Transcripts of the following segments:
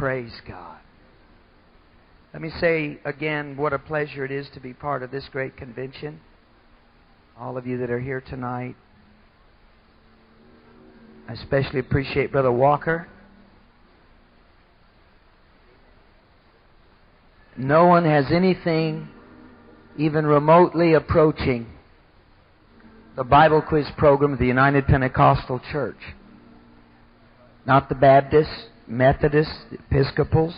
Praise God. Let me say again what a pleasure it is to be part of this great convention. All of you that are here tonight. I especially appreciate Brother Walker. No one has anything even remotely approaching the Bible quiz program of the United Pentecostal Church. Not the Baptists, Methodists, Episcopals,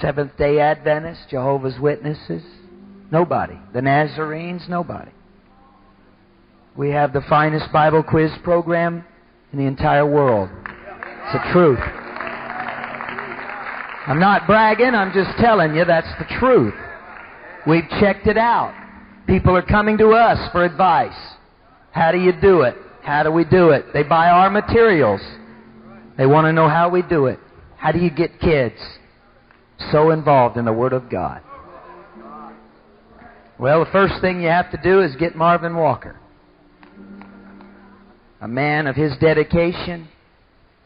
Seventh day Adventists, Jehovah's Witnesses. Nobody. The Nazarenes, nobody. We have the finest Bible quiz program in the entire world. It's the truth. I'm not bragging, I'm just telling you that's the truth. We've checked it out. People are coming to us for advice. How do you do it? How do we do it? They buy our materials. They want to know how we do it. How do you get kids so involved in the Word of God? Well, the first thing you have to do is get Marvin Walker. A man of his dedication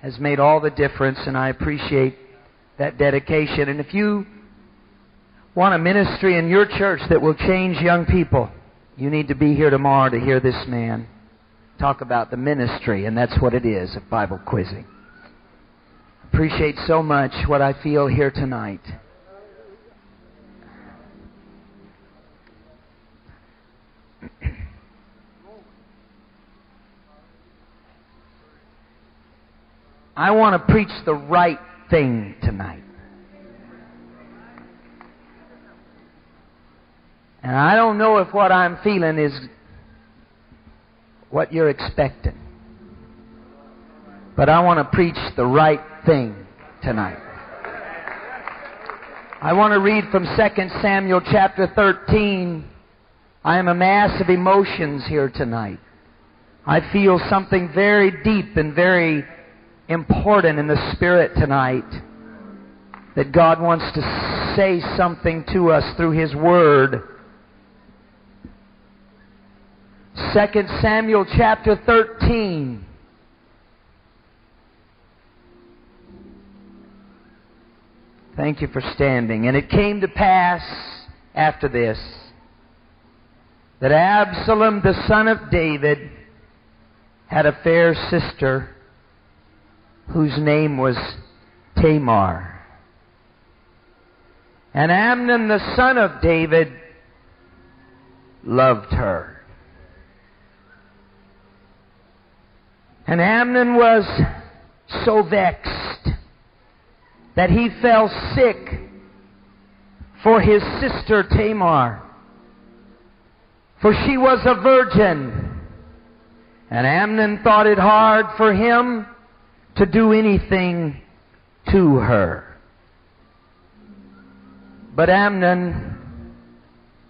has made all the difference, and I appreciate that dedication. And if you want a ministry in your church that will change young people, you need to be here tomorrow to hear this man talk about the ministry, and that's what it is of Bible quizzing. Appreciate so much what I feel here tonight. I want to preach the right thing tonight. And I don't know if what I'm feeling is what you're expecting. But I want to preach the right thing tonight. I want to read from 2 Samuel chapter 13. I am a mass of emotions here tonight. I feel something very deep and very important in the Spirit tonight that God wants to say something to us through His Word. 2 Samuel chapter 13. Thank you for standing. And it came to pass after this that Absalom, the son of David, had a fair sister whose name was Tamar. And Amnon, the son of David, loved her. And Amnon was so vexed that he fell sick for his sister Tamar. For she was a virgin. And Amnon thought it hard for him to do anything to her. But Amnon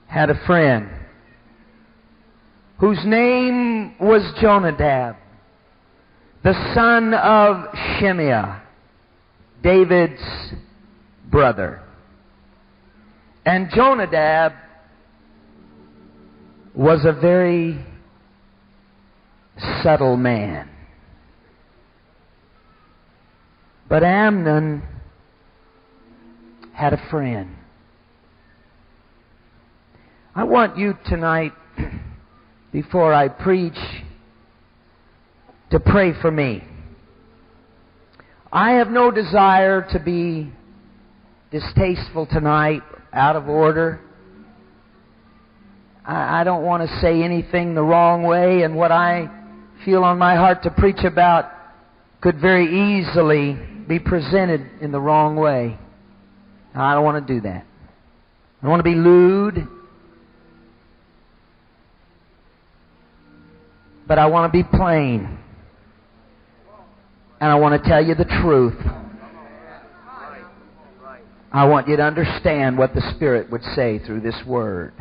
had a friend whose name was Jonadab, the son of Shimeah, David's brother. And Jonadab was a very subtle man. But Amnon had a friend. I want you tonight, before I preach, to pray for me. I have no desire to be distasteful tonight, out of order. I, don't want to say anything the wrong way, and what I feel on my heart to preach about could very easily be presented in the wrong way. I don't want to do that. I don't want to be lewd. But I want to be plain. And I want to tell you the truth. I want you to understand what the Spirit would say through this word.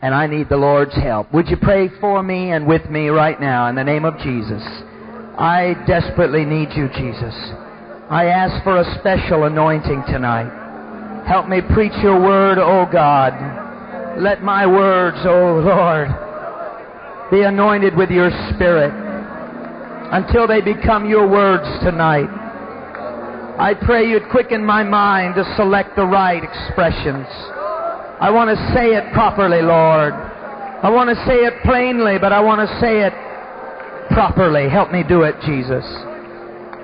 And I need the Lord's help. Would you pray for me and with me right now in the name of Jesus? I desperately need you, Jesus. I ask for a special anointing tonight. Help me preach your word, O oh God. Let my words, O oh Lord, be anointed with your spirit until they become your words tonight. I pray you'd quicken my mind to select the right expressions. I want to say it properly, Lord. I want to say it plainly, but I want to say it properly. Help me do it, Jesus.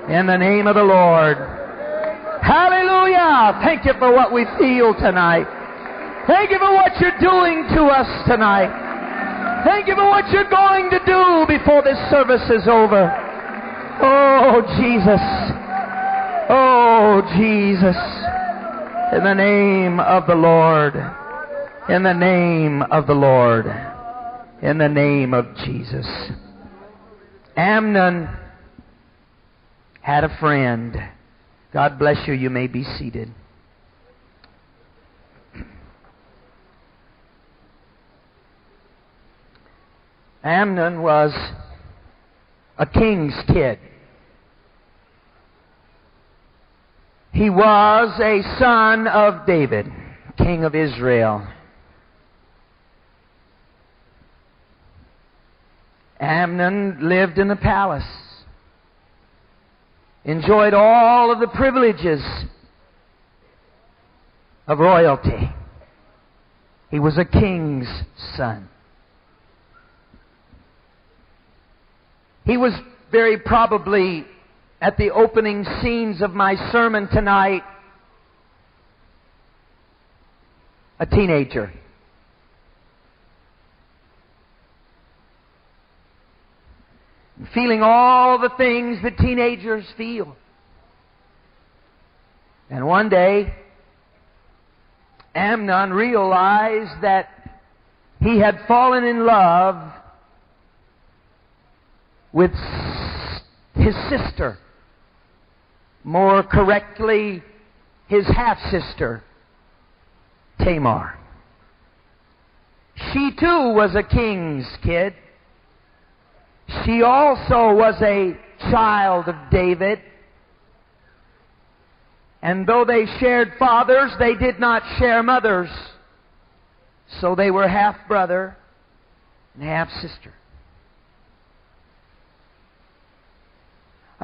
In the name of the Lord. Hallelujah! Thank you for what we feel tonight. Thank you for what you're doing to us tonight. Thank you for what you're going to do before this service is over. Oh, Jesus. Oh, Jesus. In the name of the Lord. In the name of the Lord. In the name of Jesus. Amnon had a friend. God bless you. You may be seated. Amnon was a king's kid. He was a son of David, king of Israel. Amnon lived in the palace, enjoyed all of the privileges of royalty. He was a king's son. He was very probably at the opening scenes of my sermon tonight a teenager. Feeling all the things that teenagers feel. And one day, Amnon realized that he had fallen in love with his sister. More correctly, his half sister, Tamar. She too was a king's kid. She also was a child of David. And though they shared fathers, they did not share mothers. So they were half brother and half sister.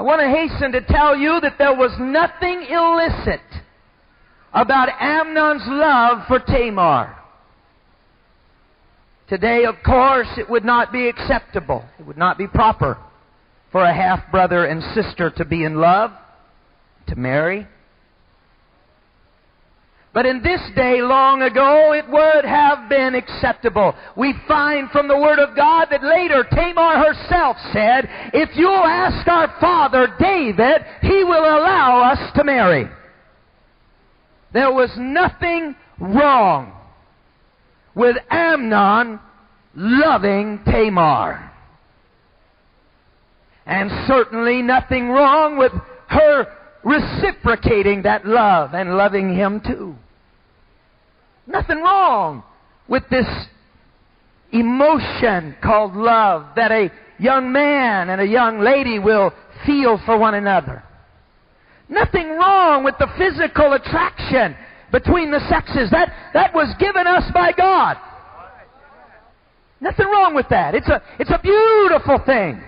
I want to hasten to tell you that there was nothing illicit about Amnon's love for Tamar. Today, of course, it would not be acceptable. It would not be proper for a half brother and sister to be in love, to marry. But in this day long ago, it would have been acceptable. We find from the Word of God that later Tamar herself said, If you'll ask our father David, he will allow us to marry. There was nothing wrong with Amnon loving Tamar. And certainly nothing wrong with her reciprocating that love and loving him too. Nothing wrong with this emotion called love that a young man and a young lady will feel for one another. Nothing wrong with the physical attraction between the sexes. That, that was given us by God. Nothing wrong with that. It's a, it's a beautiful thing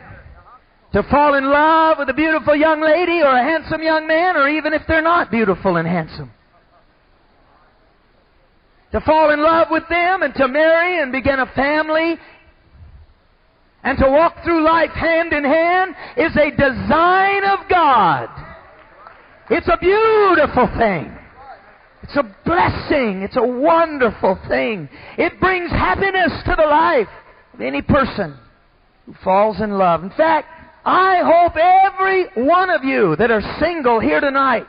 to fall in love with a beautiful young lady or a handsome young man, or even if they're not beautiful and handsome. To fall in love with them and to marry and begin a family and to walk through life hand in hand is a design of God. It's a beautiful thing. It's a blessing. It's a wonderful thing. It brings happiness to the life of any person who falls in love. In fact, I hope every one of you that are single here tonight,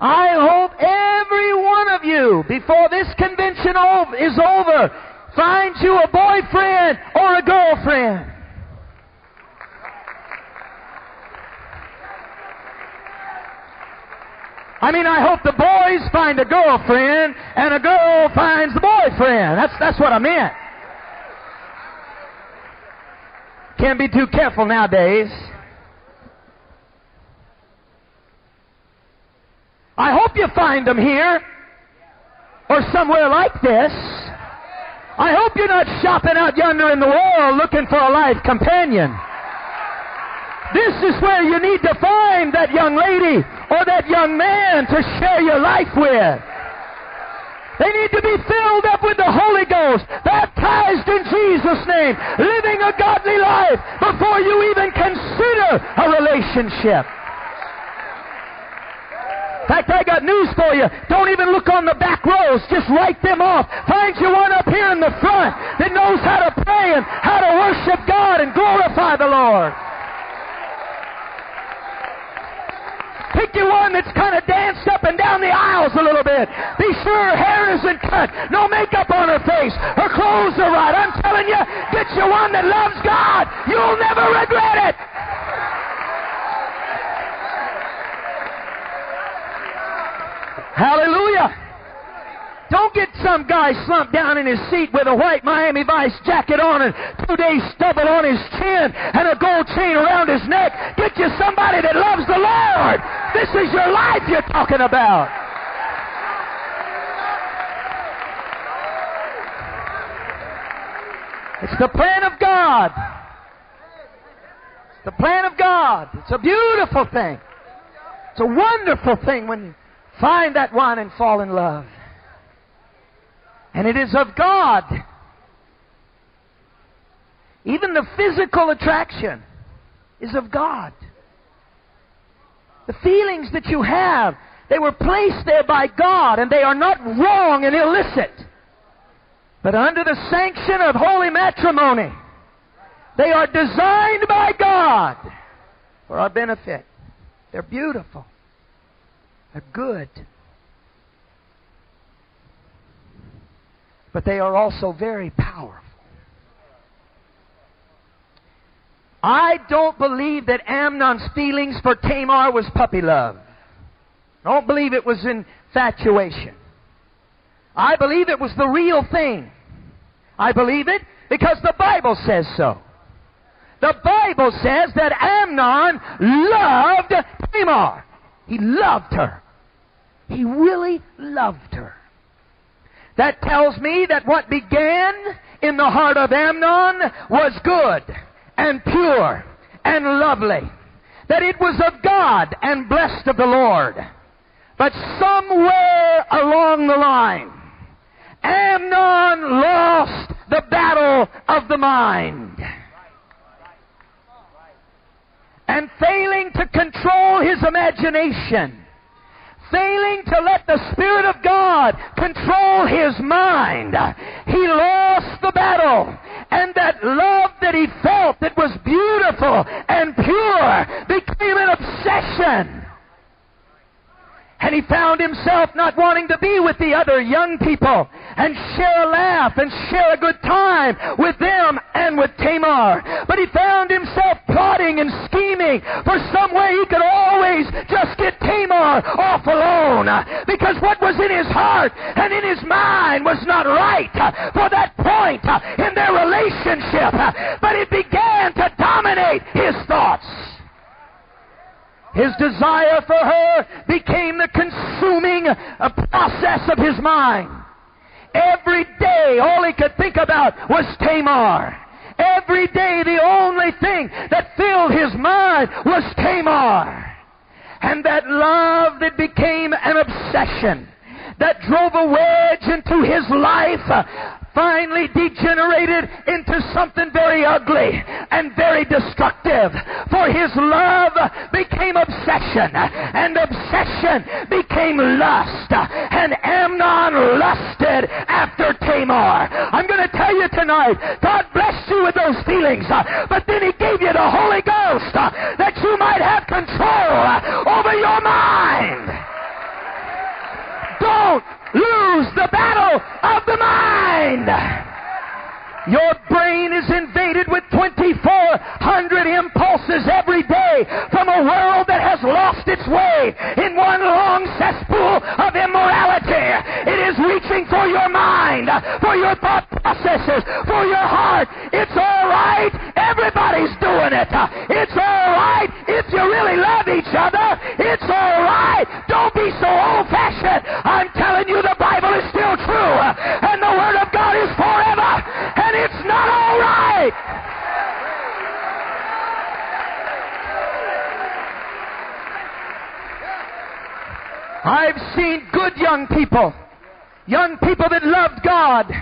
I hope every one of you, before this convention is over, finds you a boyfriend or a girlfriend. I mean, I hope the boys find a girlfriend and a girl finds the boyfriend. That's, that's what I meant. Can't be too careful nowadays. I hope you find them here or somewhere like this. I hope you're not shopping out yonder in the world looking for a life companion. This is where you need to find that young lady or that young man to share your life with. They need to be filled up with the Holy Ghost, baptized in Jesus' name, living a godly life before you even consider a relationship. In fact, I got news for you. Don't even look on the back rows. Just write them off. Find you one up here in the front that knows how to pray and how to worship God and glorify the Lord. Pick you one that's kind of danced up and down the aisles a little bit. Be sure her hair isn't cut, no makeup on her face, her clothes are right. I'm telling you, get you one that loves God. You'll never regret it. Hallelujah. Don't get some guy slumped down in his seat with a white Miami Vice jacket on and two days stubble on his chin and a gold chain around his neck. Get you somebody that loves the Lord. This is your life you're talking about. It's the plan of God. It's the plan of God. It's a beautiful thing. It's a wonderful thing when you find that one and fall in love. And it is of God. Even the physical attraction is of God. The feelings that you have, they were placed there by God, and they are not wrong and illicit. But under the sanction of holy matrimony, they are designed by God for our benefit. They're beautiful. They're good. But they are also very powerful. I don't believe that Amnon's feelings for Tamar was puppy love. I don't believe it was infatuation. I believe it was the real thing. I believe it because the Bible says so. The Bible says that Amnon loved Tamar. He loved her. He really loved her. That tells me that what began in the heart of Amnon was good and pure and lovely. That it was of God and blessed of the Lord. But somewhere along the line, Amnon lost the battle of the mind. And failing to control his imagination, failing to let the Spirit of God control his mind, he lost the battle. And that love that he felt that was beautiful and pure became an obsession. And he found himself not wanting to be with the other young people and share a laugh and share a good time with them and with Tamar. But he found himself plotting and scheming for some way he could always just get Tamar off alone. Because what was in his heart and in his mind was not right for that point in their relationship. But it began to dominate his thoughts. His desire for her became the consuming uh, process of his mind. Every day, all he could think about was Tamar. Every day, the only thing that filled his mind was Tamar. And that love that became an obsession, that drove a wedge into his life, finally degenerated into something very ugly and very destructive. For his love became obsession, and obsession became lust. And Amnon lusted after Tamar. I'm going to tell you tonight, God blessed you with those feelings, but then he gave you the Holy Ghost that you might have control over your mind. Lose the battle of the mind. Your brain is invaded with 2,400 impulses every day from a world that has lost its way in one long cesspool of immorality something for your mind, for your thought processes, for your heart. It's all right. Everybody's doing it. It's all right if you really love each other. It's all right. Don't be so old fashioned. I'm telling you, the Bible is still true, and the Word of God is forever, and it's not all right. I've seen good young people young people that loved God.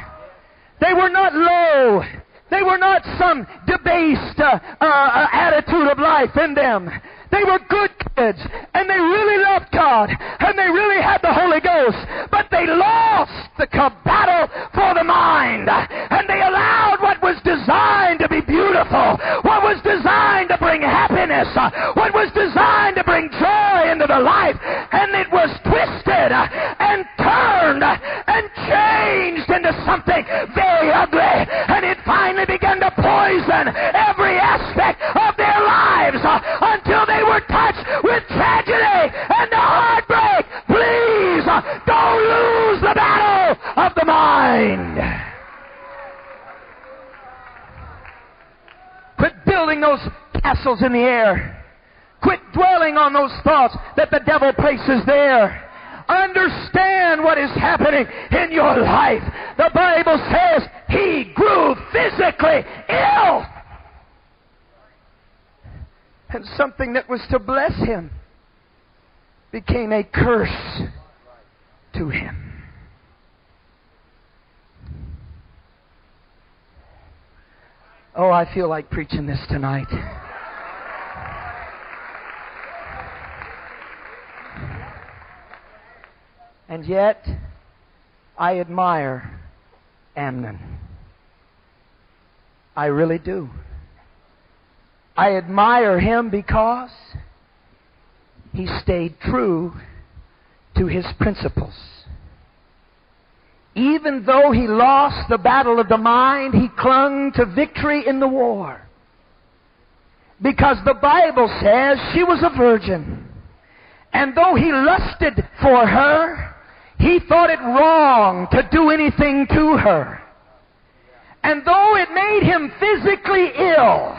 They were not low. They were not some debased uh, uh, attitude of life in them. They were good kids, and they really loved God, and they really had the Holy Ghost, but they lost the battle for the mind, and they allowed was designed to be beautiful, what was designed to bring happiness, uh, what was designed to bring joy into the life, and it was twisted uh, and turned uh, and changed into something very ugly, and it finally began to poison those castles in the air. Quit dwelling on those thoughts that the devil places there. Understand what is happening in your life. The Bible says he grew physically ill and something that was to bless him became a curse to him. Oh, I feel like preaching this tonight. And yet, I admire Amnon. I really do. I admire him because he stayed true to his principles. Even though he lost the battle of the mind, he clung to victory in the war. Because the Bible says she was a virgin. And though he lusted for her, he thought it wrong to do anything to her. And though it made him physically ill,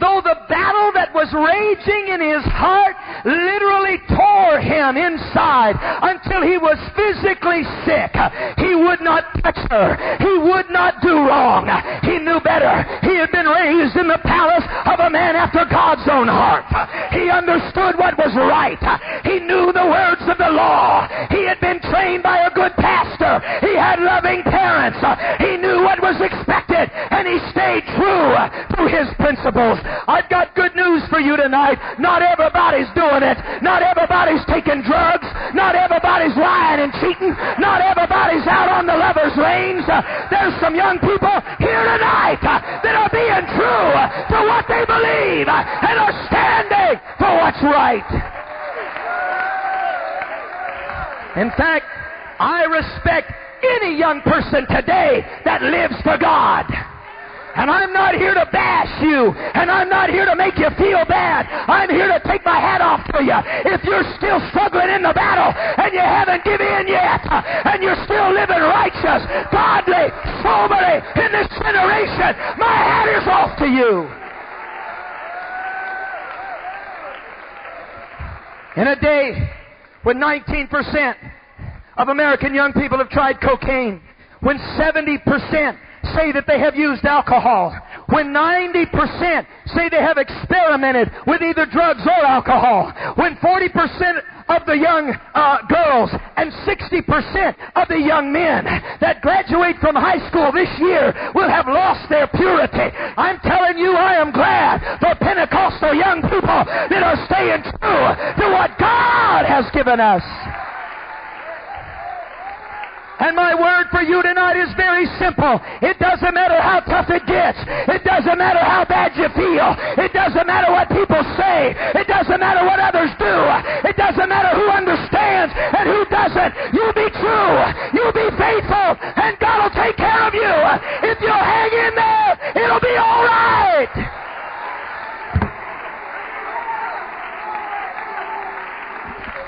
though the battle that was raging in his heart literally tore him inside until he was physically sick, he would not touch her. He would not do wrong. He knew better. He had been raised in the palace of a man after God's own heart. He understood what was right. He knew the words of the law. He had been trained by a good pastor. He had loving parents. He knew what was expected and he stayed true to his principles. I've got good news for you tonight. Not everybody's doing it. Not everybody's taking drugs. Not everybody's lying and cheating. Not everybody's out on the lover's lanes. There's some young people here tonight that are being true to what they believe and are standing for what's right. In fact, I respect any young person today that lives for God. And I'm not here to bash you. And I'm not here to make you feel bad. I'm here to take my hat off to you. If you're still struggling in the battle and you haven't given in yet, and you're still living righteous, godly, soberly in this generation, my hat is off to you. In a day when 19% of American young people have tried cocaine, when 70% say that they have used alcohol, when 90% say they have experimented with either drugs or alcohol, when 40% of the young uh, girls and 60% of the young men that graduate from high school this year will have lost their purity. I'm telling you, I am glad for Pentecostal young people that are staying true to what God has given us. And my word for you tonight is very simple. It doesn't matter how tough it gets. It doesn't matter how bad you feel. It doesn't matter what people say. It doesn't matter what others do. It doesn't matter who understands and who doesn't. You be true. You be faithful. And God will take care of you. If you hang in there, it'll be all right.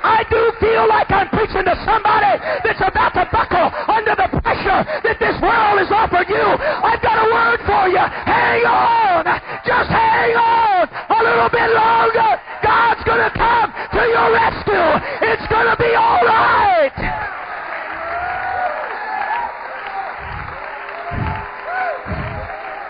I do feel like I'm preaching to somebody that's about to buckle under the pressure that this world has offered you. I've got a word for you. Hang on. Just hang on a little bit longer. God's going to come to your rescue. It's going to be all right.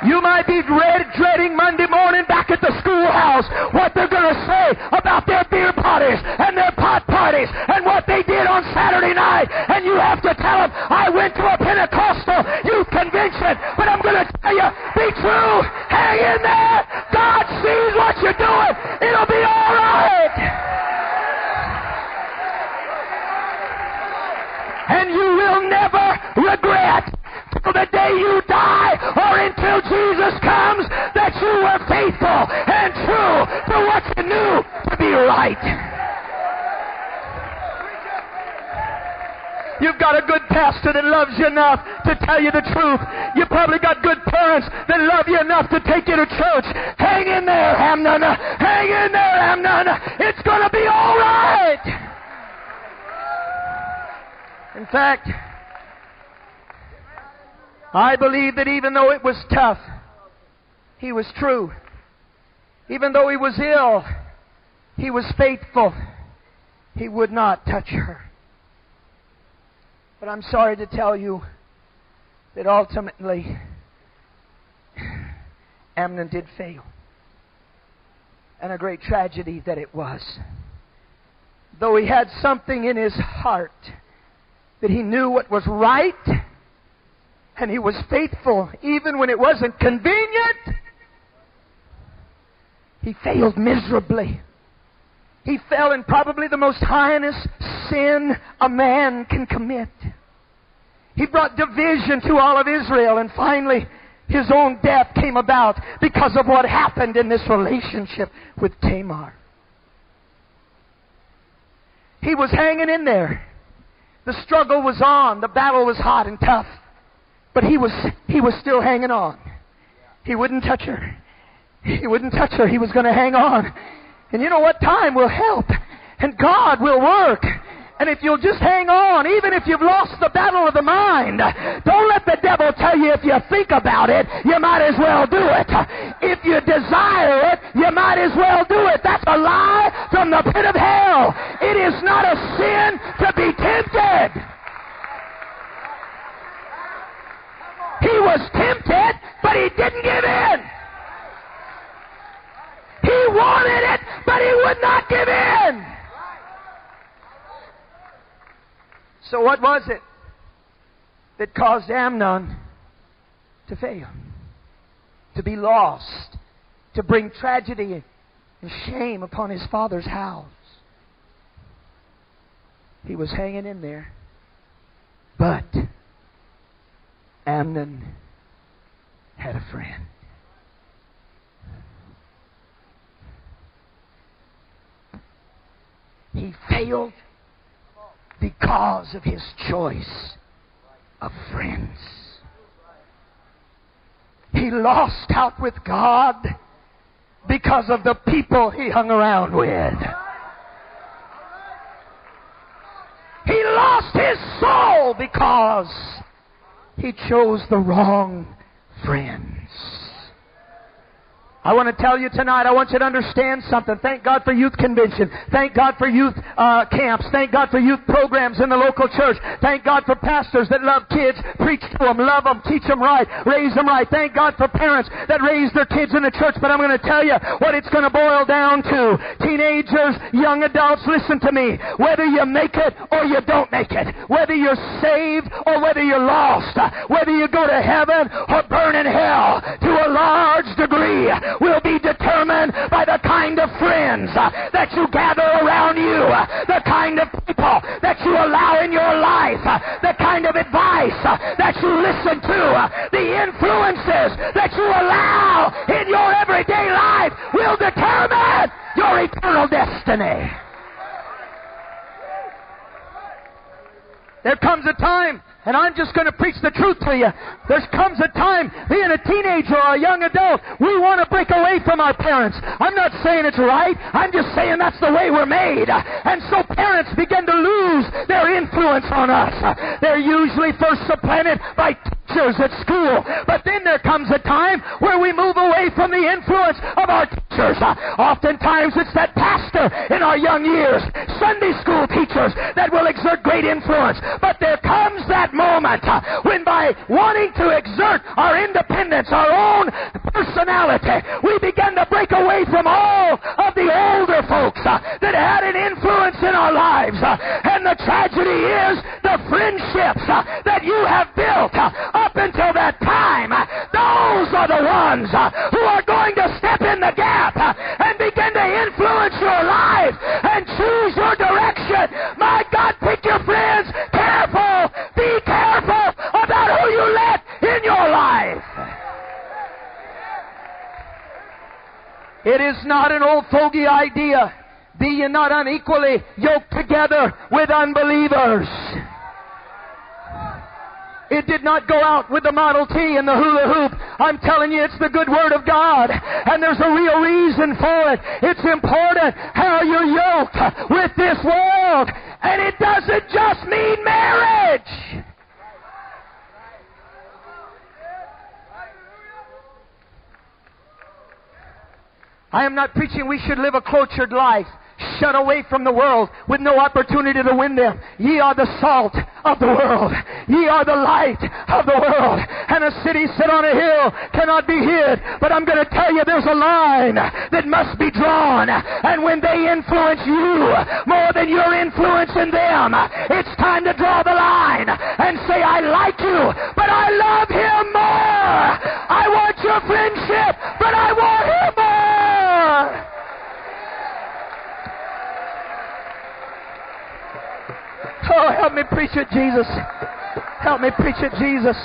You might be dread, dreading Monday morning back at the schoolhouse what they're going to say about their beer parties and their pot parties and what they did on Saturday night. And you have to tell them, I went to a Pentecostal youth convention, but I'm going to tell you, be true. Hang in there. God sees what you're doing. It'll be all right. And you will never regret till the day you die or until Jesus comes that you were faithful and true to what you knew to be right. You've got a good pastor that loves you enough to tell you the truth. You probably got good parents that love you enough to take you to church. Hang in there, Amnon. Hang in there, Amnon. It's going to be all right. In fact, I believe that even though it was tough, he was true. Even though he was ill, he was faithful. He would not touch her. But I'm sorry to tell you that ultimately Amnon did fail. And a great tragedy that it was. Though he had something in his heart that he knew what was right and he was faithful even when it wasn't convenient. He failed miserably. He fell in probably the most heinous sin a man can commit. He brought division to all of Israel, and finally, his own death came about because of what happened in this relationship with Tamar. He was hanging in there. The struggle was on. The battle was hot and tough. But he was, he was still hanging on. He wouldn't touch her. He wouldn't touch her. He was going to hang on. And you know what? Time will help. And God will work. And if you'll just hang on, even if you've lost the battle of the mind, don't let the devil tell you if you think about it, you might as well do it. If you desire it, you might as well do it. That's a lie from the pit of hell. It is not a sin to be tempted. Was tempted, but he didn't give in. He wanted it, but he would not give in. So what was it that caused Amnon to fail? To be lost? To bring tragedy and shame upon his father's house? He was hanging in there. But Amnon had a friend. He failed because of his choice of friends. He lost out with God because of the people he hung around with. He lost his soul because he chose the wrong friends. I want to tell you tonight, I want you to understand something. Thank God for youth convention. Thank God for youth uh, camps. Thank God for youth programs in the local church. Thank God for pastors that love kids, preach to them, love them, teach them right, raise them right. Thank God for parents that raise their kids in the church. But I'm going to tell you what it's going to boil down to. Teenagers, young adults, listen to me. Whether you make it or you don't make it, whether you're saved or whether you're lost, whether you go to heaven or burn in hell, to a large degree, will be determined by the kind of friends uh, that you gather around you, uh, the kind of people that you allow in your life, uh, the kind of advice that you listen to, the influences that you allow in your everyday life will determine your eternal destiny. There comes a time and I'm just going to preach the truth to you. There comes a time, being a teenager or a young adult, we want to break away from our parents. I'm not saying it's right. I'm just saying that's the way we're made. And so parents begin to lose their influence on us. They're usually first supplanted by teachers at school. But then there comes a time where we move away from the influence of our teachers. Oftentimes it's that pastor in our young years, Sunday school teachers that will exert great influence. But there comes that moment uh, when by wanting to exert our independence, our own personality, we begin to break away from all of the older folks uh, that had an influence in our lives. Uh, and the tragedy is the friendships that you have built up until that time. those are the ones who are going to step in the gap and begin to influence your life and choose your direction. My God, pick your friends. Careful. Let in your life. It is not an old fogey idea. Be ye not unequally yoked together with unbelievers. It did not go out with the Model T and the hula hoop. I'm telling you, it's the good Word of God. And there's a real reason for it. It's important how you're yoked with this world. And it doesn't just mean marriage. I am not preaching we should live a cultured life, shut away from the world, with no opportunity to win them. Ye are the salt of the world. Ye are the light of the world. And a city set on a hill cannot be hid. But I'm going to tell you there's a line that must be drawn. And when they influence you more than you're influencing them, it's time to draw the line and say, I like you, but I love him more. I want your friendship, but I want him more. Oh, help me preach it, Jesus. Help me preach it, Jesus.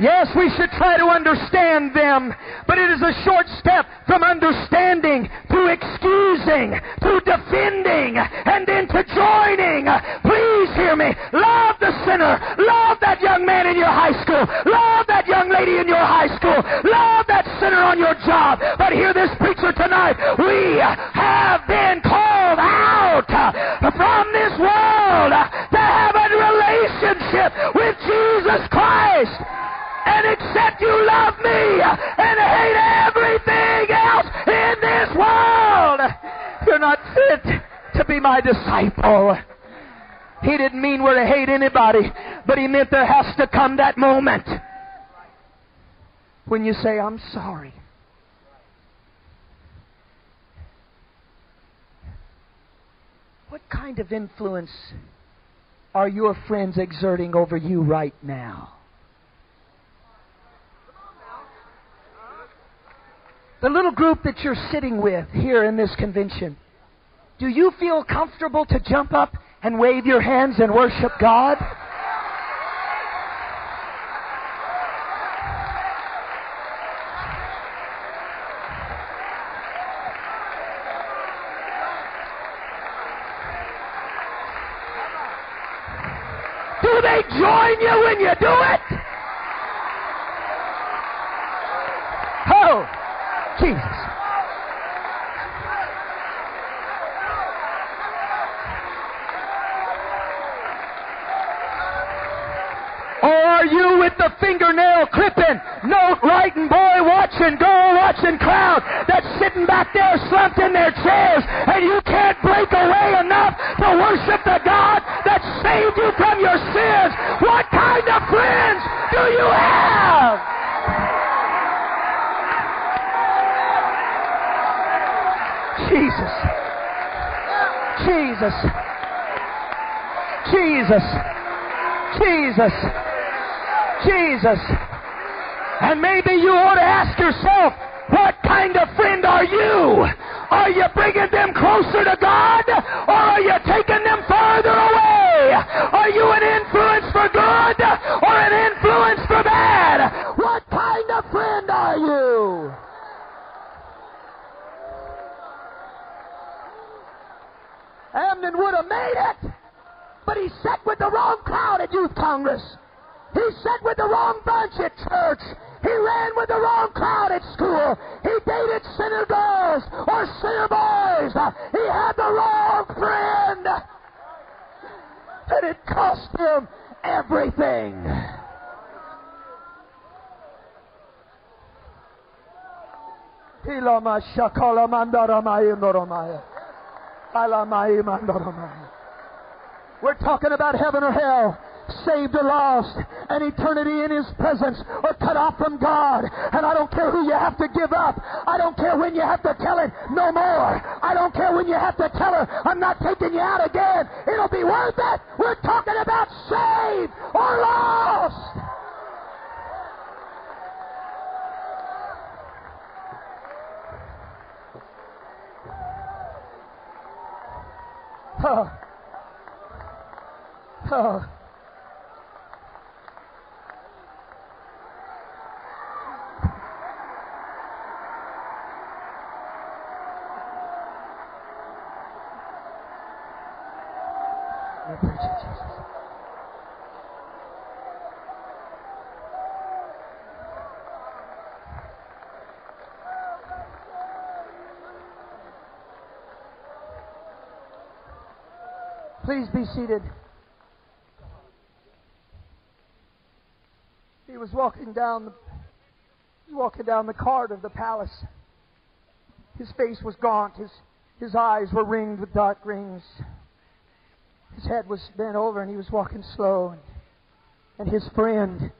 Yes, we should try to understand them, but it is a short step from understanding to excusing, to defending, and then to joining. Please hear me. Love the sinner. Love that young man in your high school. Love that young lady in your high school. Love that sinner on your job. But hear this preacher tonight. We have been called out from this world to have a relationship with Jesus Christ and except you love me and hate everything else in this world, you're not fit to be my disciple. He didn't mean we're to hate anybody, but he meant there has to come that moment when you say, I'm sorry. What kind of influence are your friends exerting over you right now? The little group that you're sitting with here in this convention, do you feel comfortable to jump up and wave your hands and worship God? Join you when you do it? Oh, Jesus. Or are you with the fingernail clipping, note writing boy watching, girl watching crowd that's sitting back there slumped in their chairs and you can't break away enough to worship the God saved you from your sins? What kind of friends do you have? Jesus. Jesus. Jesus. Jesus. Jesus. And maybe you ought to ask yourself, what kind of friend are you? Are you bringing them closer to God? Or are you taking them farther away? Are you an influence for good or an influence for bad? What kind of friend are you? Amnon would have made it, but he sat with the wrong crowd at Youth Congress. He sat with the wrong bunch at church. He ran with the wrong crowd at school. He dated sinner girls or sinner boys. He had the wrong friend. And it cost him everything. We're talking about heaven or hell. Saved or lost, an eternity in His presence, or cut off from God. And I don't care who you have to give up. I don't care when you have to tell it no more. I don't care when you have to tell her, I'm not taking you out again. It'll be worth it. We're talking about saved or lost. Oh. Oh. Please be seated. He was walking down the he was walking down the corridor of the palace. His face was gaunt, his his eyes were ringed with dark rings. His head was bent over and he was walking slow. And, and his friend,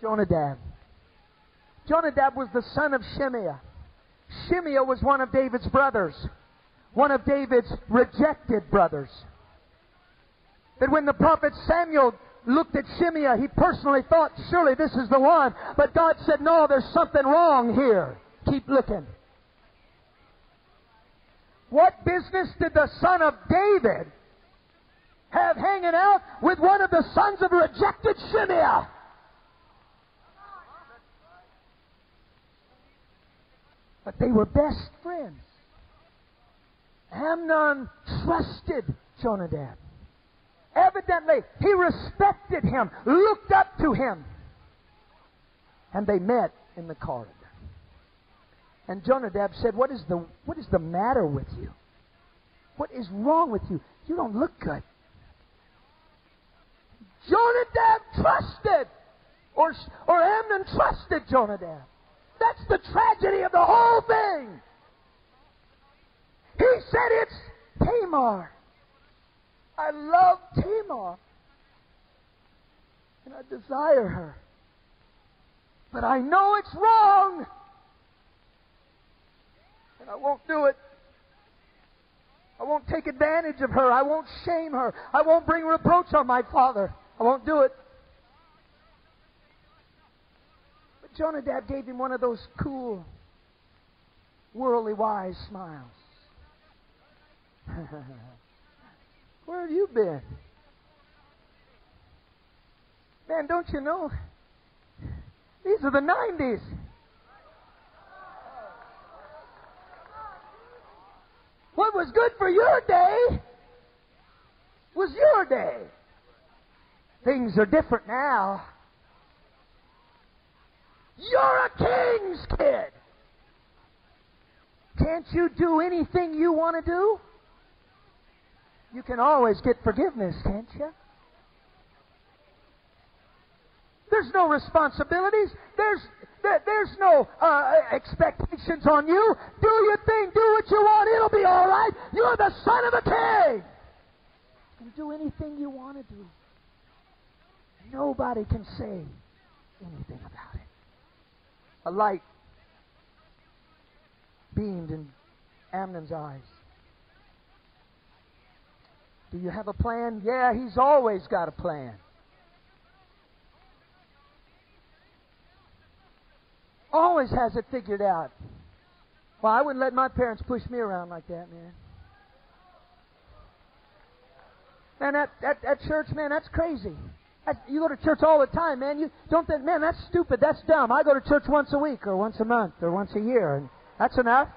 Jonadab. Jonadab was the son of Shimeah. Shimeah was one of David's brothers one of David's rejected brothers. That when the prophet Samuel looked at Shimeah, he personally thought, surely this is the one. But God said, no, there's something wrong here. Keep looking. What business did the son of David have hanging out with one of the sons of rejected Shimeah? But they were best friends. Amnon trusted Jonadab. Evidently, he respected him, looked up to him. And they met in the corridor. And Jonadab said, What is the, what is the matter with you? What is wrong with you? You don't look good. Jonadab trusted, or, or Amnon trusted Jonadab. That's the tragedy of the whole thing. He said it's Tamar. I love Tamar. And I desire her. But I know it's wrong. And I won't do it. I won't take advantage of her. I won't shame her. I won't bring reproach on my father. I won't do it. But Jonadab gave him one of those cool, worldly wise smiles. Where have you been? Man, don't you know? These are the 90s. What was good for your day was your day. Things are different now. You're a king's kid. Can't you do anything you want to do? You can always get forgiveness, can't you? There's no responsibilities. There's there, there's no uh, expectations on you. Do your thing. Do what you want. It'll be all right. You're the son of a king. You can do anything you want to do. Nobody can say anything about it. A light beamed in Amnon's eyes. Do you have a plan? Yeah, he's always got a plan. Always has it figured out. Well, I wouldn't let my parents push me around like that, man. Man, that, that, that church, man, that's crazy. You go to church all the time, man. You don't think, man, that's stupid, that's dumb. I go to church once a week or once a month or once a year, and that's enough.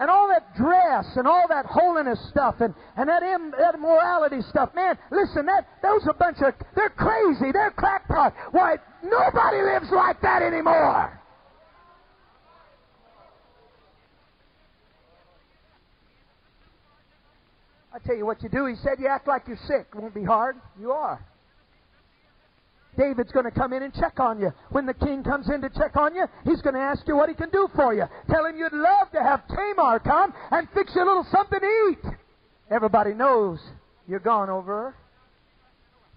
And all that dress and all that holiness stuff and, and that, Im, that immorality stuff, man, listen, that those a bunch of, they're crazy, they're crackpot. Why, nobody lives like that anymore. I tell you what you do. He said you act like you're sick. It won't be hard. You are. David's going to come in and check on you. When the king comes in to check on you, he's going to ask you what he can do for you. Tell him you'd love to have Tamar come and fix you a little something to eat. Everybody knows You're gone over her.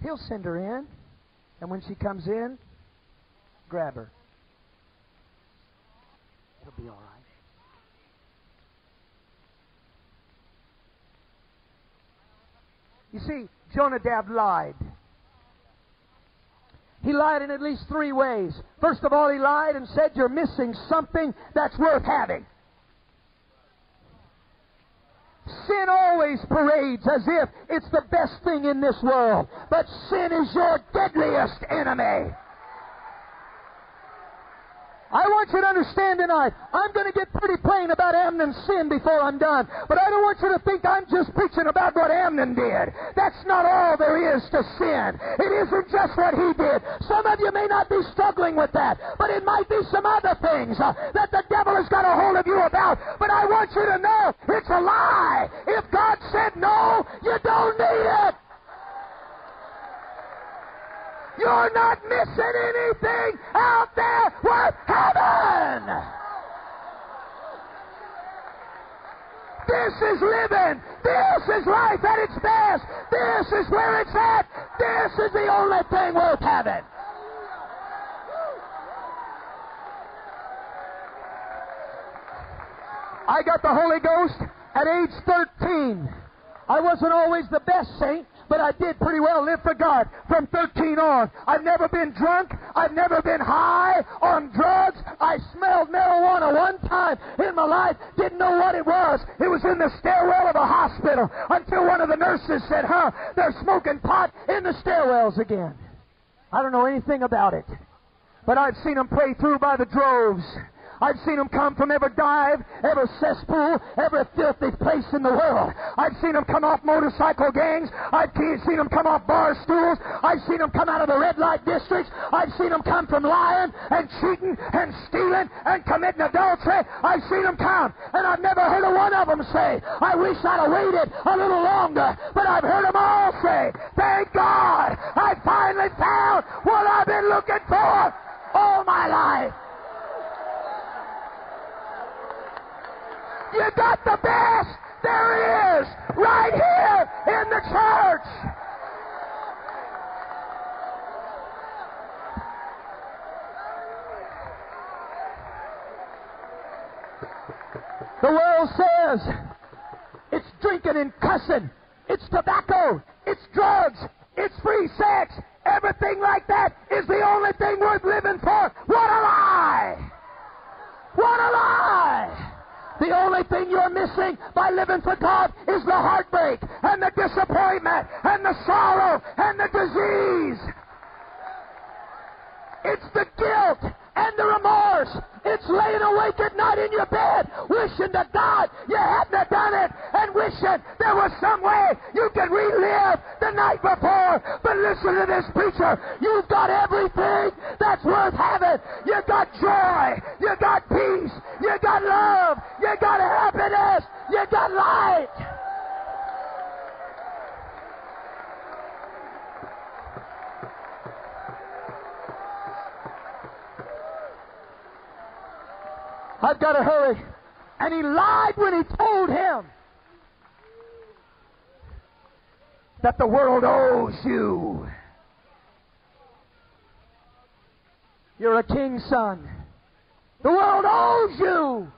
He'll send her in. And when she comes in, grab her. It'll be all right. You see, Jonadab lied. He lied in at least three ways. First of all, he lied and said, You're missing something that's worth having. Sin always parades as if it's the best thing in this world, but sin is your deadliest enemy. I want you to understand tonight, I'm going to get pretty plain about Amnon's sin before I'm done. But I don't want you to think I'm just preaching about what Amnon did. That's not all there is to sin. It isn't just what he did. Some of you may not be struggling with that, but it might be some other things uh, that the devil has got a hold of you about. But I want you to know it's a lie. If God said no, you don't need it. You're not missing anything out there worth heaven. This is living. This is life at its best. This is where it's at. This is the only thing worth having. I got the Holy Ghost at age 13. I wasn't always the best saint, but I did pretty well live for God from 13 on. I've never been drunk. I've never been high on drugs. I smelled marijuana one time in my life. Didn't know what it was. It was in the stairwell of a hospital until one of the nurses said, huh, they're smoking pot in the stairwells again. I don't know anything about it. But I've seen them pray through by the droves. I've seen them come from every dive, every cesspool, every filthy place in the world. I've seen them come off motorcycle gangs. I've seen them come off bar stools. I've seen them come out of the red light districts. I've seen them come from lying and cheating and stealing and committing adultery. I've seen them come, and I've never heard a one of them say, I wish I'd have waited a little longer. But I've heard them all say, thank God, I finally found what I've been looking for all my life. You got the best there is right here in the church. The world says it's drinking and cussing, it's tobacco, it's drugs, it's free sex, everything like that is the only thing worth living for. What a lie! What a lie! The only thing you're missing by living for God is the heartbreak and the disappointment and the sorrow and the disease. It's the guilt and the remorse. It's laying awake at night in your bed, wishing to God you hadn't done it, and wishing there was some way you could relive the night before. But listen to this preacher. You've got everything that's worth having. You got joy. You got peace. You got love. You got happiness. You got light. I've got to hurry. And he lied when he told him that the world owes you. You're a king's son. The world owes you.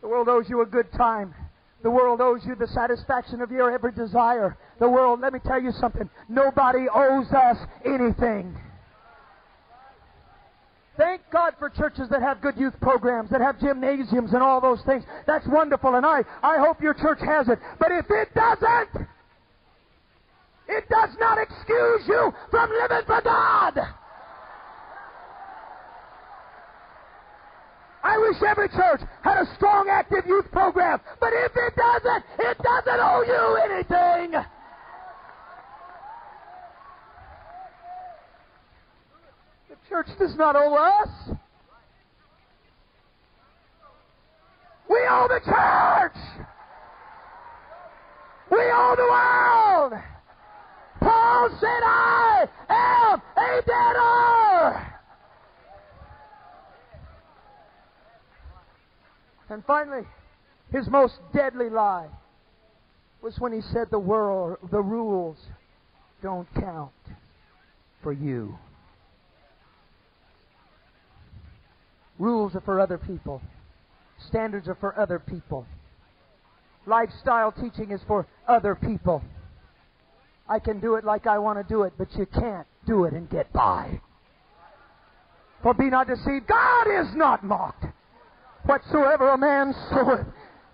The world owes you a good time. The world owes you the satisfaction of your every desire. The world, let me tell you something, nobody owes us anything. Thank God for churches that have good youth programs, that have gymnasiums and all those things. That's wonderful, and I, I hope your church has it. But if it doesn't, it does not excuse you from living for God. I wish every church had a strong, active youth program. But if it doesn't, it doesn't owe you anything. Church does not owe us. We owe the church. We owe the world. Paul said, I am a debtor. And finally, his most deadly lie. was when he said the world, the rules don't count for you. Rules are for other people. Standards are for other people. Lifestyle teaching is for other people. I can do it like I want to do it, but you can't do it and get by. For be not deceived, God is not mocked. Whatsoever a man soweth,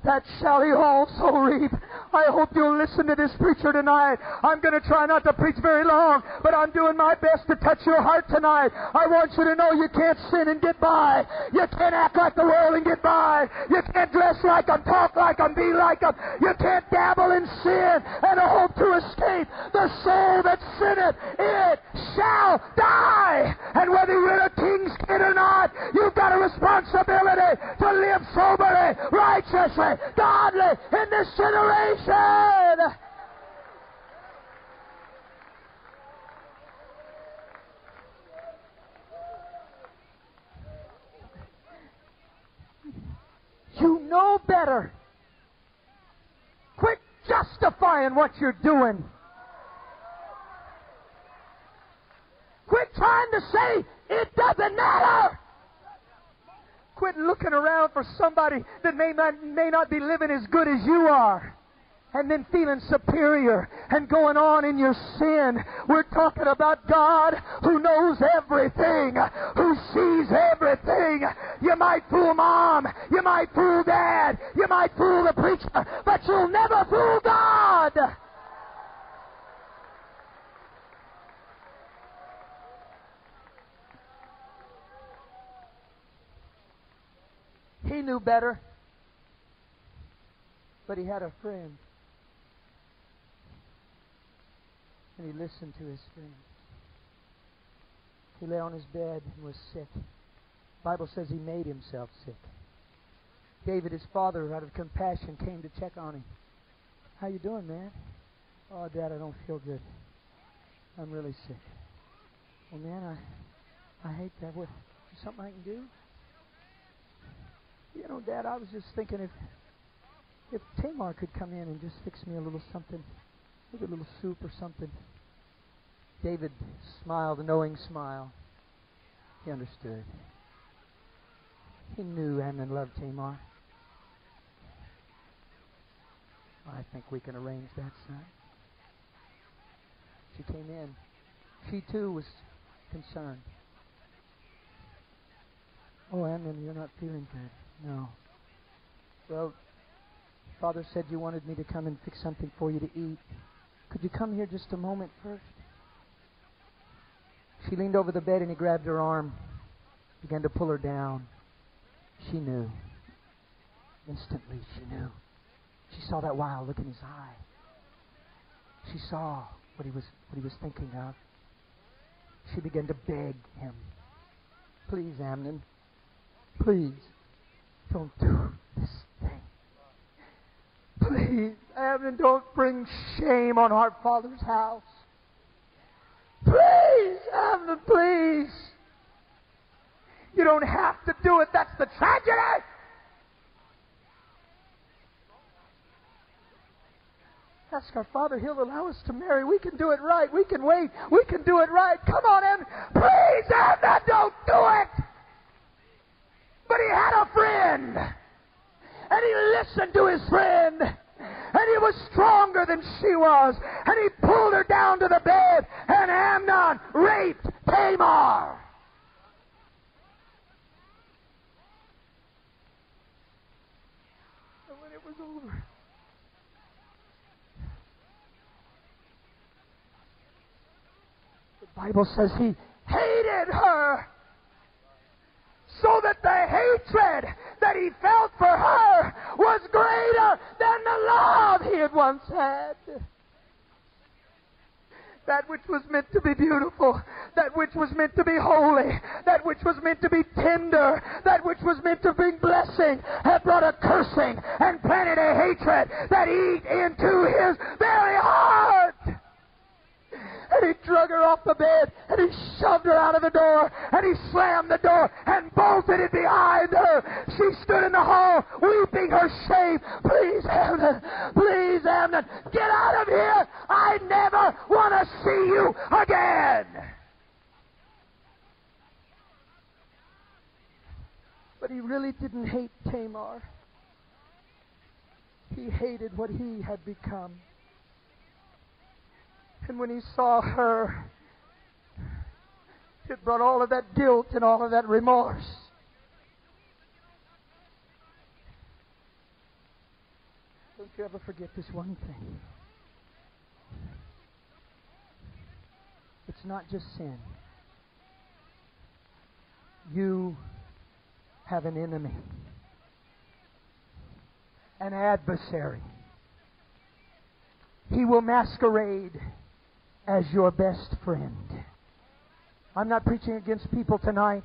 that shall he also reap. I hope you'll listen to this preacher tonight. I'm going to try not to preach very long, but I'm doing my best to touch your heart tonight. I want you to know you can't sin and get by. You can't act like the world and get by. You can't dress like them, talk like them, be like them. You can't dabble in sin and hope to escape. The soul that sinneth, it shall die. And whether you're a king's kid or not, you've got a responsibility to live soberly, righteously, godly in this generation. You know better. Quit justifying what you're doing. Quit trying to say it doesn't matter. Quit looking around for somebody that may not, may not be living as good as you are. And then feeling superior and going on in your sin. We're talking about God who knows everything, who sees everything. You might fool mom, you might fool dad, you might fool the preacher, but you'll never fool God. He knew better. But he had a friend. And he listened to his friend. He lay on his bed and was sick. The Bible says he made himself sick. David, his father, out of compassion, came to check on him. How you doing, man? Oh, Dad, I don't feel good. I'm really sick. Well, man, I, I hate that. What, something I can do? You know, Dad, I was just thinking if if Tamar could come in and just fix me a little something, maybe a little soup or something. David smiled a knowing smile. He understood. He knew Amnon loved Tamar. I think we can arrange that, son. She came in. She too was concerned. Oh, Amnon, you're not feeling good. No. Well, Father said you wanted me to come and fix something for you to eat. Could you come here just a moment first? She leaned over the bed and he grabbed her arm, began to pull her down. She knew. Instantly, she knew. She saw that wild look in his eye. She saw what he was what he was thinking of. She began to beg him, "Please, Amnon, please, don't do this thing. Please, Amnon, don't bring shame on our father's house. Please, Amnon, please. You don't have to do it. That's the tragedy. Ask our Father, He'll allow us to marry. We can do it right. We can wait. We can do it right. Come on, Amnon. Please, Amnon, don't do it. But he had a friend. And he listened to his friend. And he was stronger than she was. And he pulled her down to the bed. And Amnon raped Tamar. And when it was over, the Bible says he hated her so that the hatred that he felt for her was greater than the love he had once had. That which was meant to be beautiful, that which was meant to be holy, that which was meant to be tender, that which was meant to bring blessing, had brought a cursing and planted a hatred that eat into his very heart. And he drug her off the bed, and he shoved her out of the door, and he slammed the door and bolted it behind her. She stood in the hall, weeping her shame. Please, Amnon, please, Amnon, get out of here. I never want to see you again. But he really didn't hate Tamar. He hated what he had become. And when he saw her, it brought all of that guilt and all of that remorse. Don't you ever forget this one thing. It's not just sin. You have an enemy, an adversary. He will masquerade as your best friend. I'm not preaching against people tonight,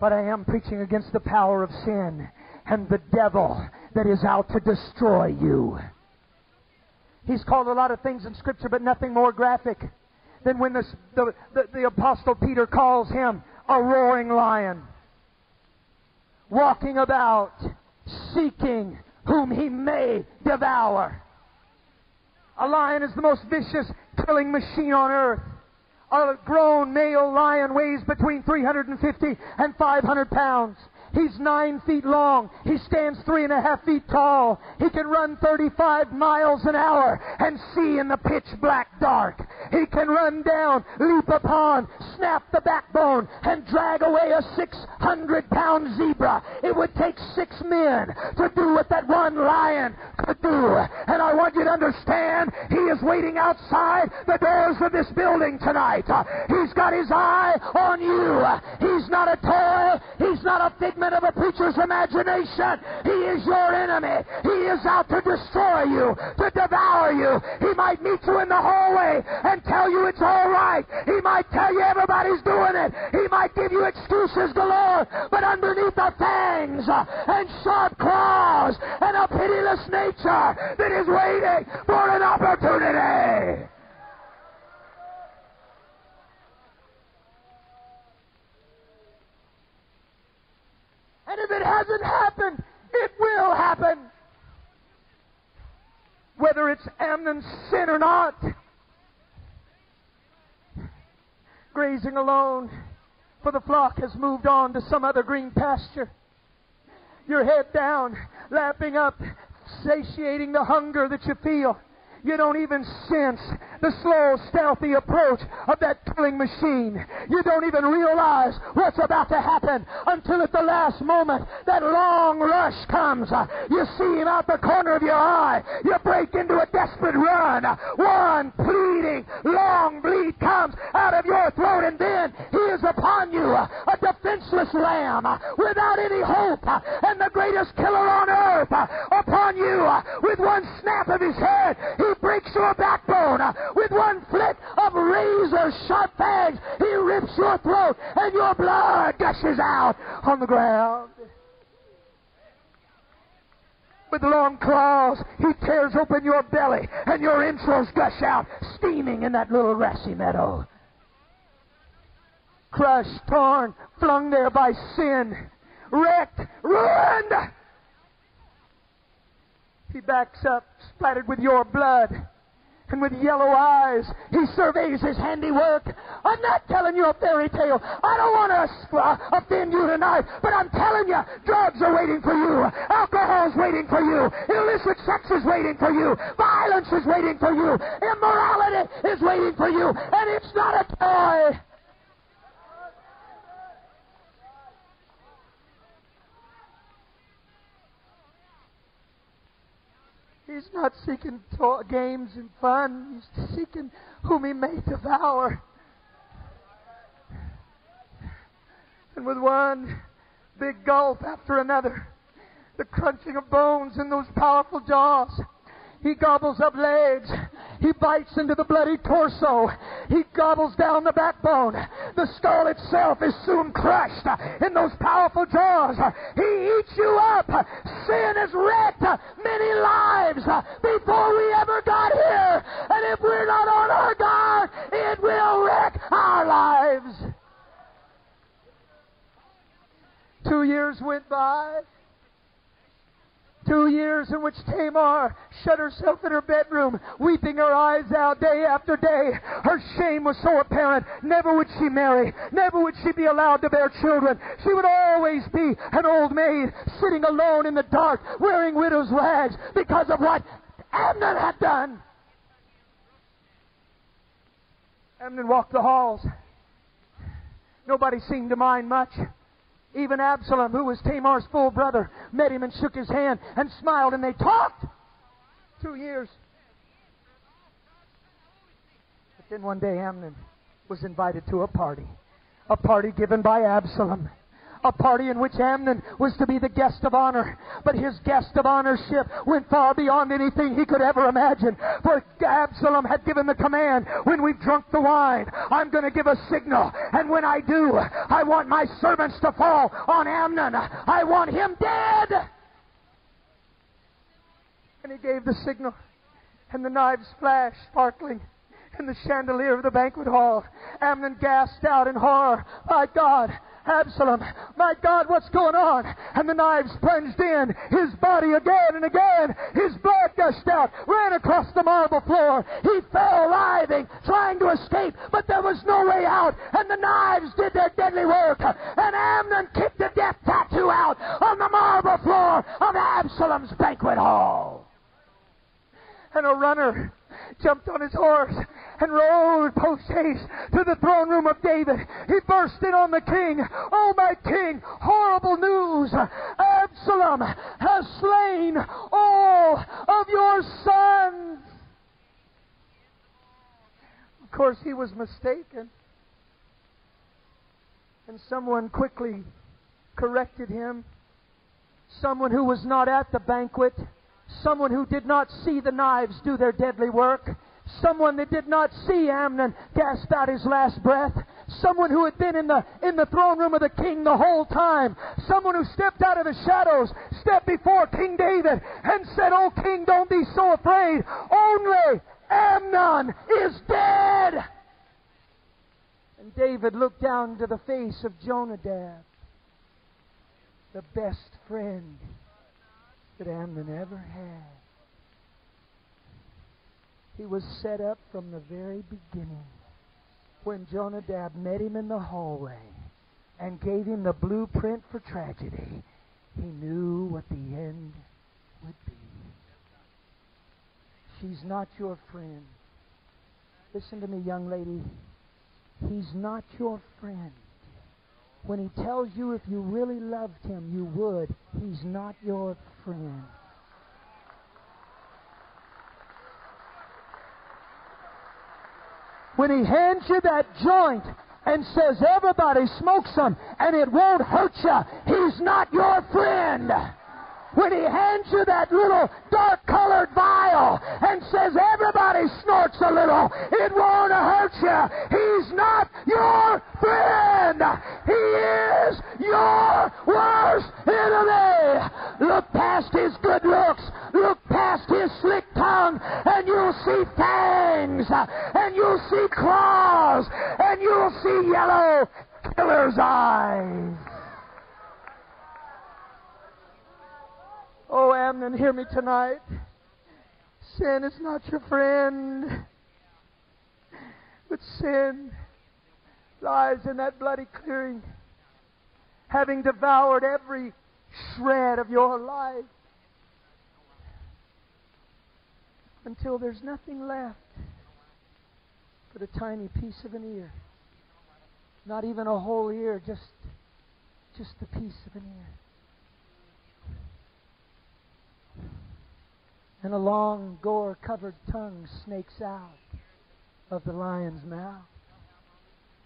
but I am preaching against the power of sin and the devil that is out to destroy you. He's called a lot of things in Scripture, but nothing more graphic than when the, the, the, the Apostle Peter calls him a roaring lion, walking about, seeking whom he may devour. A lion is the most vicious killing machine on earth. A grown male lion weighs between 350 and 500 pounds. He's nine feet long. He stands three and a half feet tall. He can run 35 miles an hour and see in the pitch black dark. He can run down, leap upon, snap the backbone, and drag away a 600 pound zebra. It would take six men to do what that one lion could do. And I want you to understand, he is waiting outside the doors of this building tonight. He's got his eye on you. He's not a toy. He's not a figment figment of a preacher's imagination. He is your enemy. He is out to destroy you, to devour you. He might meet you in the hallway and tell you it's all right. He might tell you everybody's doing it. He might give you excuses galore. But underneath the fangs and sharp claws and a pitiless nature that is waiting for an opportunity. And if it hasn't happened, it will happen. Whether it's Amnon's sin or not. Grazing alone, for the flock has moved on to some other green pasture. Your head down, lapping up, satiating the hunger that you feel. You don't even sense the slow, stealthy approach of that killing machine. You don't even realize what's about to happen until at the last moment that long rush comes. You see him out the corner of your eye. You break into a desperate run. One pleading, long bleed comes out of your throat, and then he is upon you, a defenseless lamb without any hope, and the greatest killer on earth upon you with one snap of his head. He breaks your backbone. With one flick of razor sharp fangs, he rips your throat and your blood gushes out on the ground. With long claws, he tears open your belly and your entrails gush out, steaming in that little grassy meadow. Crushed, torn, flung there by sin, wrecked, ruined. He backs up, splattered with your blood. And with yellow eyes, he surveys his handiwork. I'm not telling you a fairy tale. I don't want to uh, offend you tonight, but I'm telling you, drugs are waiting for you. Alcohol's waiting for you. Illicit sex is waiting for you. Violence is waiting for you. Immorality is waiting for you. And it's not a toy. He's not seeking to- games and fun. He's seeking whom he may devour. And with one big gulp after another, the crunching of bones in those powerful jaws, he gobbles up legs. He bites into the bloody torso. He gobbles down the backbone. The skull itself is soon crushed in those powerful jaws. He eats you up. Sin has wrecked many lives before we ever got here. And if we're not on our guard, it will wreck our lives. Two years went by. Two years in which Tamar shut herself in her bedroom, weeping her eyes out day after day. Her shame was so apparent. Never would she marry. Never would she be allowed to bear children. She would always be an old maid, sitting alone in the dark, wearing widow's rags because of what Amnon had done. Amnon walked the halls. Nobody seemed to mind much. Even Absalom, who was Tamar's full brother, met him and shook his hand and smiled, and they talked. Two years. But then one day Amnon was invited to a party. A party given by Absalom a party in which Amnon was to be the guest of honor. But his guest of honorship went far beyond anything he could ever imagine. For Absalom had given the command, when we've drunk the wine, I'm going to give a signal. And when I do, I want my servants to fall on Amnon. I want him dead. And he gave the signal. And the knives flashed, sparkling in the chandelier of the banquet hall. Amnon gasped out in horror, My God, Absalom, my God, what's going on? And the knives plunged in, his body again and again. His blood gushed out, ran across the marble floor. He fell writhing, trying to escape, but there was no way out. And the knives did their deadly work. And Amnon kicked the death tattoo out on the marble floor of Absalom's banquet hall. And a runner jumped on his horse and rode post haste to the throne room of David. He burst in on the king. Oh, my king, horrible news. Absalom has slain all of your sons. Of course, he was mistaken. And someone quickly corrected him. Someone who was not at the banquet Someone who did not see the knives do their deadly work. Someone that did not see Amnon gasp out his last breath. Someone who had been in the, in the throne room of the king the whole time. Someone who stepped out of the shadows, stepped before King David, and said, Oh, king, don't be so afraid. Only Amnon is dead. And David looked down to the face of Jonadab, the best friend that Amnon ever had. He was set up from the very beginning. When Jonadab met him in the hallway and gave him the blueprint for tragedy, he knew what the end would be. She's not your friend. Listen to me, young lady. He's not your friend. When he tells you if you really loved him, you would, he's not your friend. When he hands you that joint and says, everybody smoke some and it won't hurt you, he's not your friend when he hands you that little dark colored vial and says, everybody snorts a little, it won't hurt you. He's not your friend. He is your worst enemy. Look past his good looks. Look past his slick tongue and you'll see fangs and you'll see claws and you'll see yellow killer's eyes. Oh, Amnon, hear me tonight. Sin is not your friend. But sin lies in that bloody clearing, having devoured every shred of your life until there's nothing left but a tiny piece of an ear. Not even a whole ear, just just a piece of an ear. and a long gore covered tongue snakes out of the lion's mouth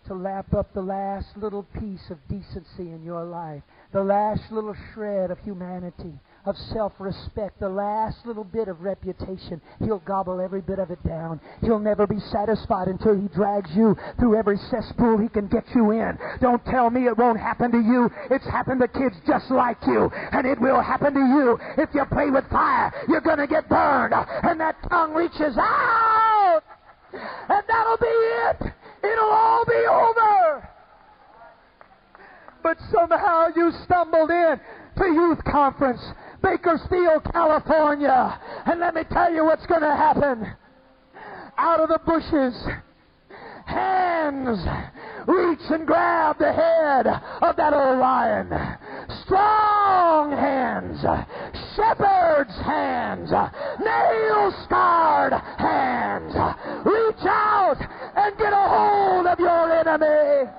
to lap up the last little piece of decency in your life, the last little shred of humanity. Of self respect, the last little bit of reputation. He'll gobble every bit of it down. He'll never be satisfied until he drags you through every cesspool he can get you in. Don't tell me it won't happen to you. It's happened to kids just like you, and it will happen to you. If you play with fire, you're going to get burned, and that tongue reaches out, and that'll be it. It'll all be over but somehow you stumbled in to youth conference, Bakersfield, California. And let me tell you what's going to happen. Out of the bushes, hands reach and grab the head of that old lion. Strong hands, shepherd's hands, nail scarred hands. Reach out and get a hold of your enemy.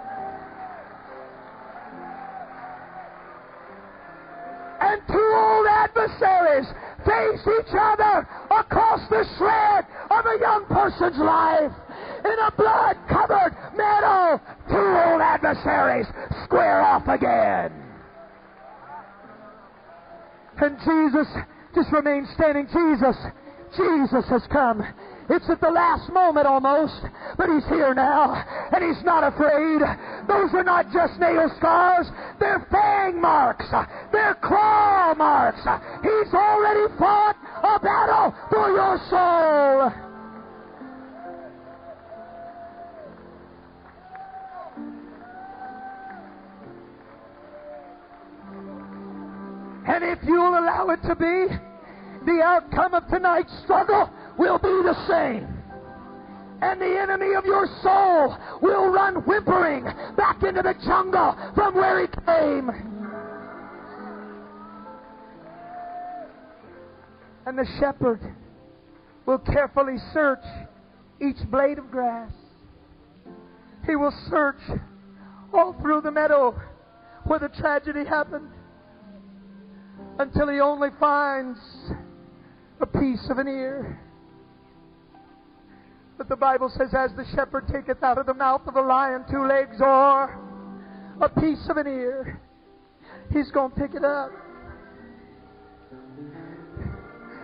And two old adversaries face each other across the shred of a young person's life. In a blood covered meadow, two old adversaries square off again. And Jesus just remains standing. Jesus, Jesus has come. It's at the last moment almost, but he's here now, and he's not afraid. Those are not just nail scars, they're fang marks, they're claw marks. He's already fought a battle for your soul. And if you'll allow it to be, the outcome of tonight's struggle will be the same. And the enemy of your soul will run whimpering back into the jungle from where he came. And the shepherd will carefully search each blade of grass. He will search all through the meadow where the tragedy happened until he only finds a piece of an ear. But the Bible says, as the shepherd taketh out of the mouth of a lion two legs or a piece of an ear, he's going to pick it up.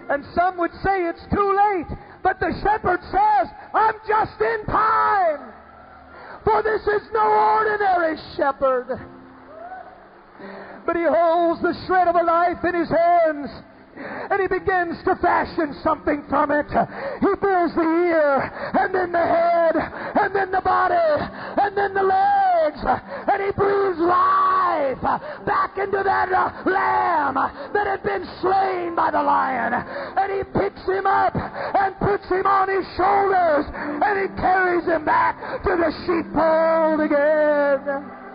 And some would say it's too late, but the shepherd says, I'm just in time. For this is no ordinary shepherd. But he holds the shred of a life in his hands and he begins to fashion something from it. He builds the ear, and then the head, and then the body, and then the legs, and he breathes life back into that uh, lamb that had been slain by the lion. And he picks him up and puts him on his shoulders, and he carries him back to the sheepfold again.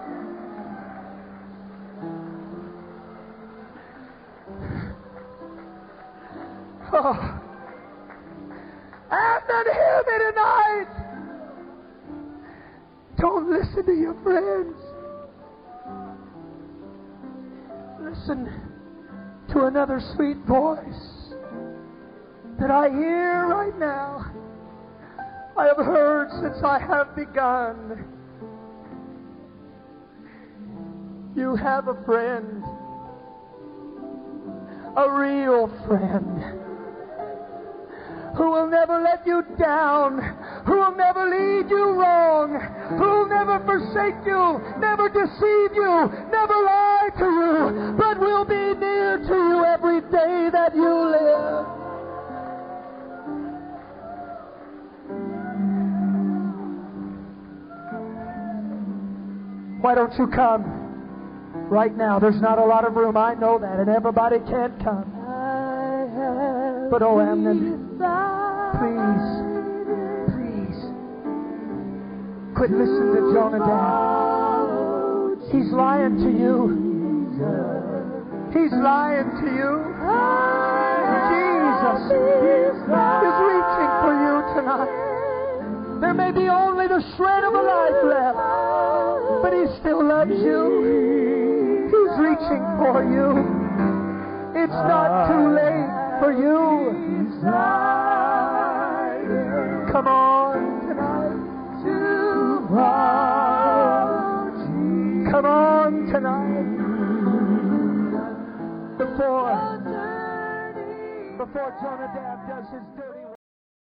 Oh, not hear me tonight. Don't listen to your friends. Listen to another sweet voice that I hear right now. I have heard since I have begun. You have a friend, a real friend who will never let you down, who will never lead you wrong, who will never forsake you, never deceive you, never lie to you, but will be near to you every day that you live. Why don't you come? Right now, there's not a lot of room. I know that, and everybody can't come. But oh, Amnon, quit listening to Jonadab. He's lying to you. He's lying to you. Jesus is reaching for you tonight. There may be only the shred of a life left, but He still loves you. He's reaching for you. It's not too late for you. Come on Come on tonight. before before Jonadab does his dirty.